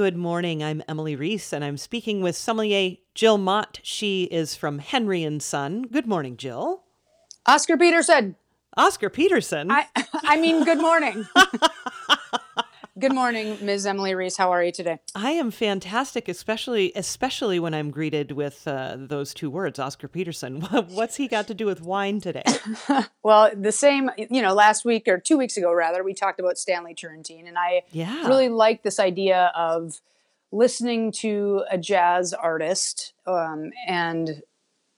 Good morning. I'm Emily Reese, and I'm speaking with sommelier Jill Mott. She is from Henry and Son. Good morning, Jill. Oscar Peterson. Oscar Peterson. I I mean, good morning. good morning, Ms. Emily Reese. How are you today? I am fantastic, especially especially when I'm greeted with uh, those two words, Oscar Peterson. What's he got to do with wine today? well, the same. You know, last week or two weeks ago, rather, we talked about Stanley Turrentine, and I Yeah. really like this idea of listening to a jazz artist um, and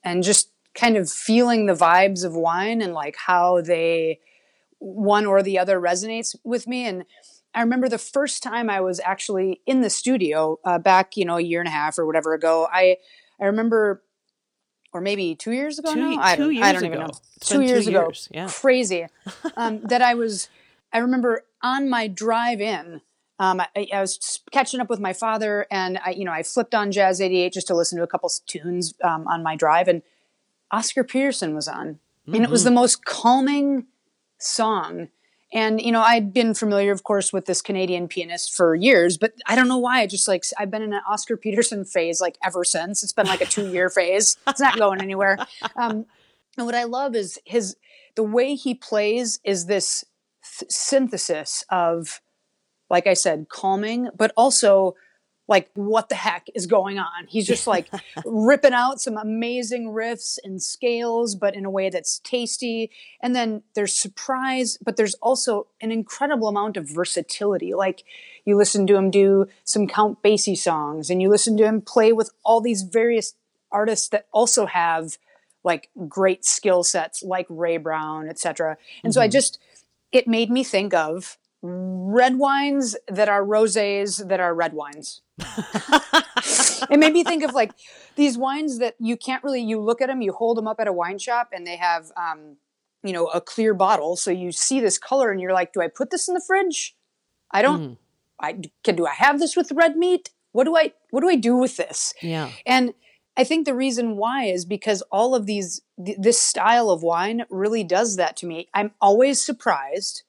and just kind of feeling the vibes of wine and like how they one or the other resonates with me and i remember the first time i was actually in the studio uh, back you know a year and a half or whatever ago i i remember or maybe two years ago Two- now I two don't, years I don't even ago. know two been two years ago years, yeah. crazy um, that i was i remember on my drive in um, I, I was catching up with my father and i you know i flipped on jazz 88 just to listen to a couple tunes um, on my drive and Oscar Peterson was on. And it was the most calming song. And, you know, I'd been familiar, of course, with this Canadian pianist for years, but I don't know why. I just like, I've been in an Oscar Peterson phase like ever since. It's been like a two year phase. It's not going anywhere. Um, and what I love is his, the way he plays is this th- synthesis of, like I said, calming, but also like what the heck is going on? He's just like ripping out some amazing riffs and scales but in a way that's tasty. And then there's surprise but there's also an incredible amount of versatility. Like you listen to him do some count basie songs and you listen to him play with all these various artists that also have like great skill sets like ray brown etc and so i mm-hmm. just it made me think of red wines that are rosés that are red wines it made me think of like these wines that you can't really you look at them you hold them up at a wine shop and they have um, you know a clear bottle so you see this color and you're like do i put this in the fridge i don't i can do i have this with red meat what do i what do i do with this Yeah. and I think the reason why is because all of these, th- this style of wine really does that to me. I'm always surprised.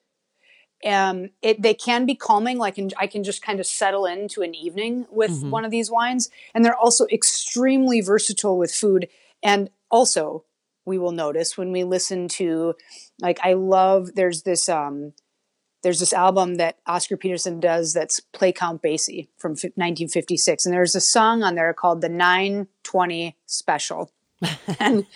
Um, it, they can be calming, like in, I can just kind of settle into an evening with one of these wines. And they're also extremely versatile with food. And also, we will notice when we listen to, like, I love, there's this, um, there's this album that Oscar Peterson does that's Play Count Basie from fi- 1956. And there's a song on there called the 920 Special. and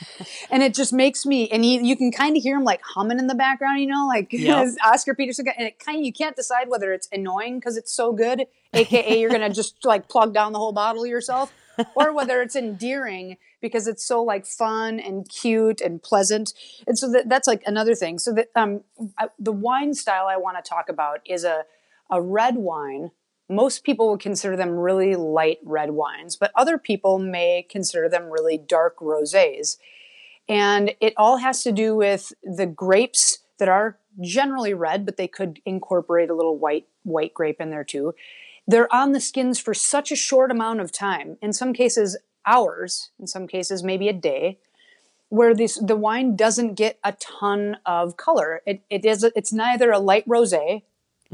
and it just makes me and he, you can kind of hear him like humming in the background, you know, like Yep. Oscar Peterson and it kind of you can't decide whether it's annoying because it's so good, aka you're gonna just like plug down the whole bottle yourself, or whether it's endearing because it's so like fun and cute and pleasant. And so that, that's like another thing. So that um I, the wine style I want to talk about is a a red wine. Most people would consider them really light red wines, but other people may consider them really dark rosés. And it all has to do with the grapes that are generally red, but they could incorporate a little white white grape in there too. They're on the skins for such a short amount of time. In some cases, hours. In some cases, maybe a day. Where this the wine doesn't get a ton of color. It it is it's neither a light rosé,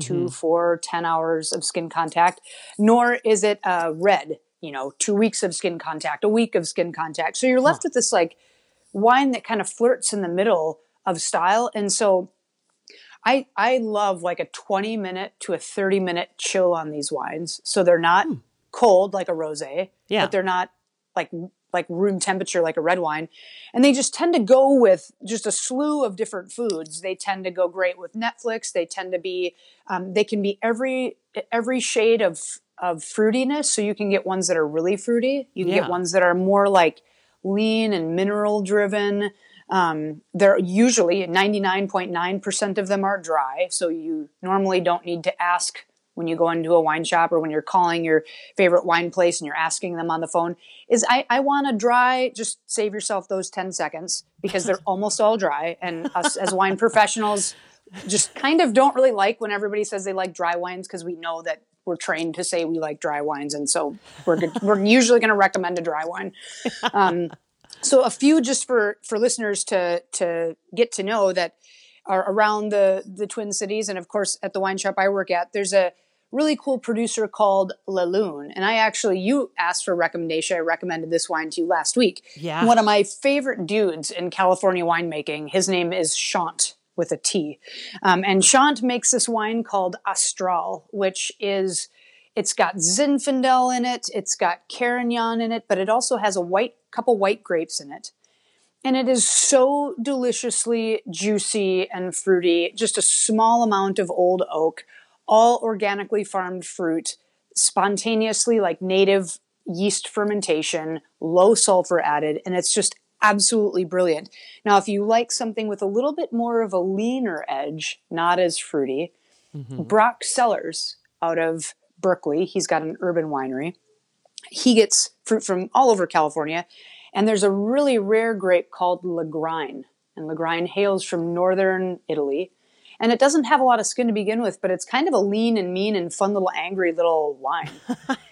two, four, ten hours of skin contact, nor is it uh, red. You know, two weeks of skin contact, a week of skin contact. So you're left with this like wine that kind of flirts in the middle of style. And so I I love like a 20 minute to a 30 minute chill on these wines. So they're not cold like a rosé, Yeah. but they're not like like room temperature like a red wine. And they just tend to go with just a slew of different foods. They tend to go great with Netflix. They tend to be um, they can be every every shade of of fruitiness. So you can get ones that are really fruity. You can Yeah. get ones that are more like lean and mineral driven. Um, they're usually 99.9% of them are dry. So you normally don't need to ask when you go into a wine shop or when you're calling your favorite wine place and you're asking them on the phone is I, I want a dry, just save yourself those 10 seconds because they're almost all dry. And us as wine professionals just kind of don't really like when everybody says they like dry wines because we know that we're trained to say we like dry wines. And so we're, good, we're usually going to recommend a dry wine. Um, so a few just for for listeners to to get to know that are around the the Twin Cities, and of course at the wine shop I work at, there's a really cool producer called La Lune. And I actually, you asked for a recommendation. I recommended this wine to you last week. Yeah. One of my favorite dudes in California winemaking, his name is Chant with a T. Um, and Chant makes this wine called Astral, which is, it's got Zinfandel in it, it's got Carignan in it, but it also has a white, couple white grapes in it. And it is so deliciously juicy and fruity, just a small amount of old oak, all organically farmed fruit, spontaneously like native yeast fermentation, low sulfur added, and it's just absolutely brilliant. Now, if you like something with a little bit more of a leaner edge, not as fruity, mm-hmm. Broc Cellars out of Berkeley, he's got an urban winery. He gets fruit from all over California, and there's a really rare grape called Lagrein, and Lagrein hails from northern Italy. And it doesn't have a lot of skin to begin with, but it's kind of a lean and mean and fun little angry little wine.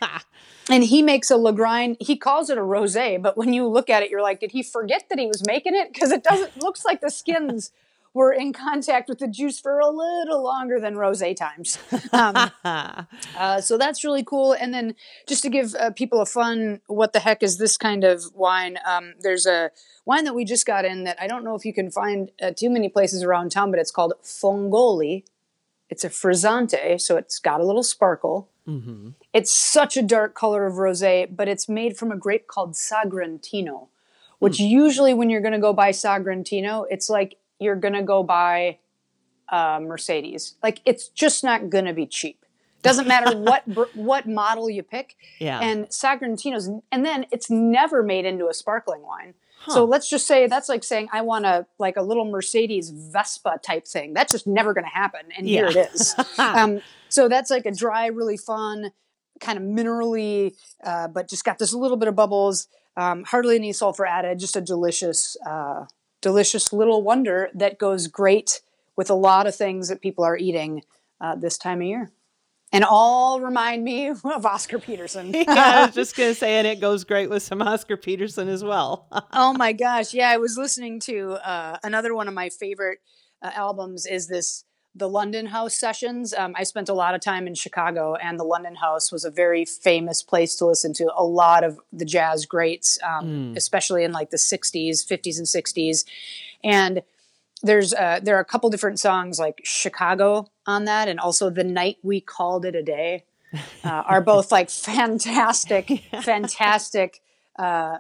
and he makes a Lagrein. He calls it a rosé, but when you look at it, you're like, did he forget that he was making it? Because it doesn't looks like the skins were in contact with the juice for a little longer than rosé times. Um, uh, so that's really cool. And then just to give uh, people a fun, what the heck is this kind of wine? Um, there's a wine that we just got in that I don't know if you can find uh, too many places around town, but it's called Fongoli. It's a frizzante, so it's got a little sparkle. It's such a dark color of rosé, but it's made from a grape called Sagrantino, which usually when you're going to go buy Sagrantino, it's like you're going to go buy a Mercedes. Like it's just not going to be cheap. Doesn't matter what what model you pick. Yeah. And Sagrantino's, and then it's never made into a sparkling wine. So let's just say that's like saying I want a like a little Mercedes Vespa type thing. That's just never going to happen. And here it is. um, so that's like a dry, really fun, kind of minerally, uh, but just got this little bit of bubbles. Um, hardly any sulfur added. Just a delicious, uh, delicious little wonder that goes great with a lot of things that people are eating uh, this time of year. And all remind me of Oscar Peterson. yeah, I was just gonna say, and it goes great with some Oscar Peterson as well. oh my gosh yeah i was listening to uh, another one of my favorite uh, albums is this the london house sessions. Um, i spent a lot of time in chicago and the london house was a very famous place to listen to a lot of the jazz greats um, especially in like the 60s 50s and 60s and there's uh, there are a couple different songs like chicago on that and also the night we called it a day uh, are both like fantastic fantastic uh,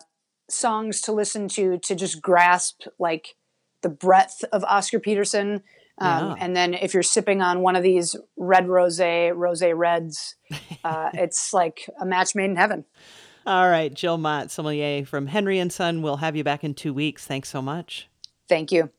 songs to listen to to just grasp like the breadth of Oscar Peterson. Um, Yeah. And then if you're sipping on one of these red rosé, rosé reds, uh, it's like a match made in heaven. All right, Jill Mott, sommelier from Henry and Son. We'll have you back in two weeks. Thanks so much. Thank you.